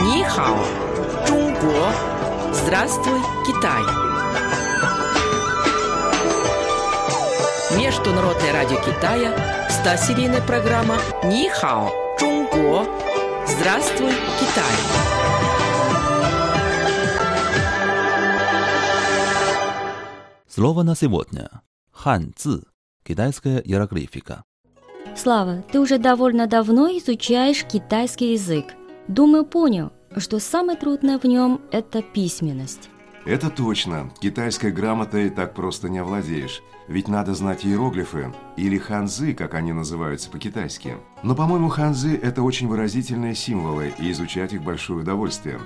Нихао, Чунго. Здравствуй, Китай. Международное радио Китая, 100-серийная программа Нихао, Чунго. Здравствуй, Китай. Слово на сегодня. Ханьцзи. Китайская иероглифика. Слава, ты уже довольно давно изучаешь китайский язык. Думаю, понял, что самое трудное в нем – это письменность. Это точно. Китайской грамотой так просто не овладеешь. Ведь надо знать иероглифы, или ханзы, как они называются по-китайски. Но, по-моему, ханзы – это очень выразительные символы, и изучать их большое удовольствие.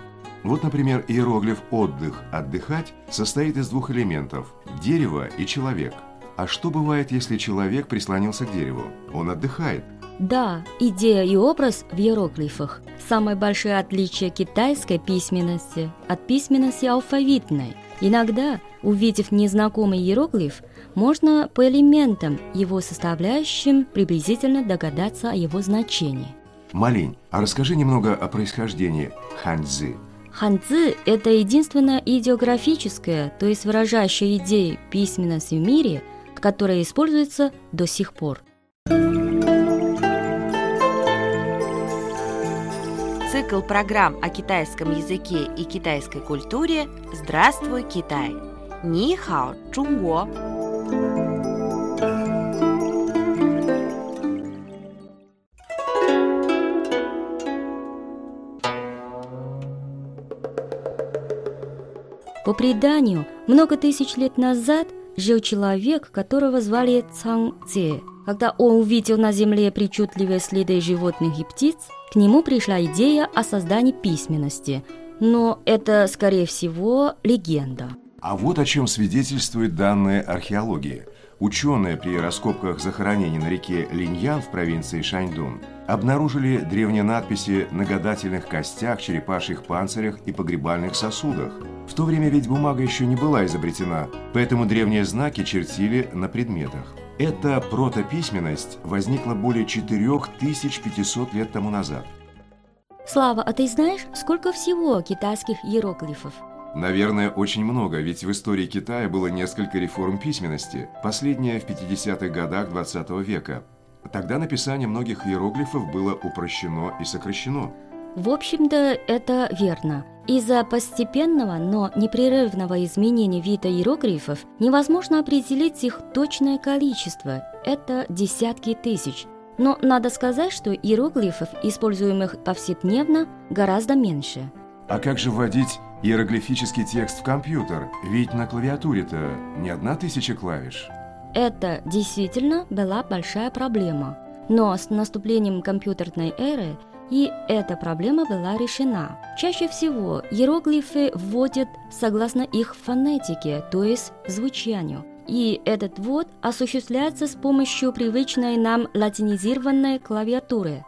Вот, например, иероглиф «отдых» – «отдыхать» состоит из двух элементов – дерево и человек. А что бывает, если человек прислонился к дереву? Он отдыхает. Да, идея и образ в иероглифах – самое большое отличие китайской письменности от письменности алфавитной. Иногда, увидев незнакомый иероглиф, можно по элементам его составляющим приблизительно догадаться о его значении. Малинь, а расскажи немного о происхождении ханзы. Ханзы – это единственная идеографическая, то есть выражающая идеи письменности в мире, которая используется до сих пор. Цикл программ о китайском языке и китайской культуре «Здравствуй, Китай!» Ни хао, Чунго! По преданию, много тысяч лет назад жил человек, которого звали Цанг Цзе. Когда он увидел на земле причудливые следы животных и птиц, к нему пришла идея о создании письменности. Но это, скорее всего, легенда. А вот о чем свидетельствуют данные археологии. Ученые при раскопках захоронений на реке Линьян в провинции Шаньдун обнаружили древние надписи на гадательных костях, черепашьих панцирях и погребальных сосудах. В то время ведь бумага еще не была изобретена, поэтому древние знаки чертили на предметах. Эта протописьменность возникла более 4500 лет тому назад. Слава, а ты знаешь, сколько всего китайских иероглифов? Наверное, очень много, ведь в истории Китая было несколько реформ письменности, последняя в 50-х годах 20 века. Тогда написание многих иероглифов было упрощено и сокращено. В общем-то, это верно. Из-за постепенного, но непрерывного изменения вида иероглифов невозможно определить их точное количество. Это десятки тысяч. Но надо сказать, что иероглифов, используемых повседневно, гораздо меньше. А как же вводить иероглифический текст в компьютер? Ведь на клавиатуре-то не одна тысяча клавиш. Это действительно была большая проблема. Но с наступлением компьютерной эры и эта проблема была решена. Чаще всего иероглифы вводят согласно их фонетике, то есть звучанию. И этот ввод осуществляется с помощью привычной нам латинизированной клавиатуры.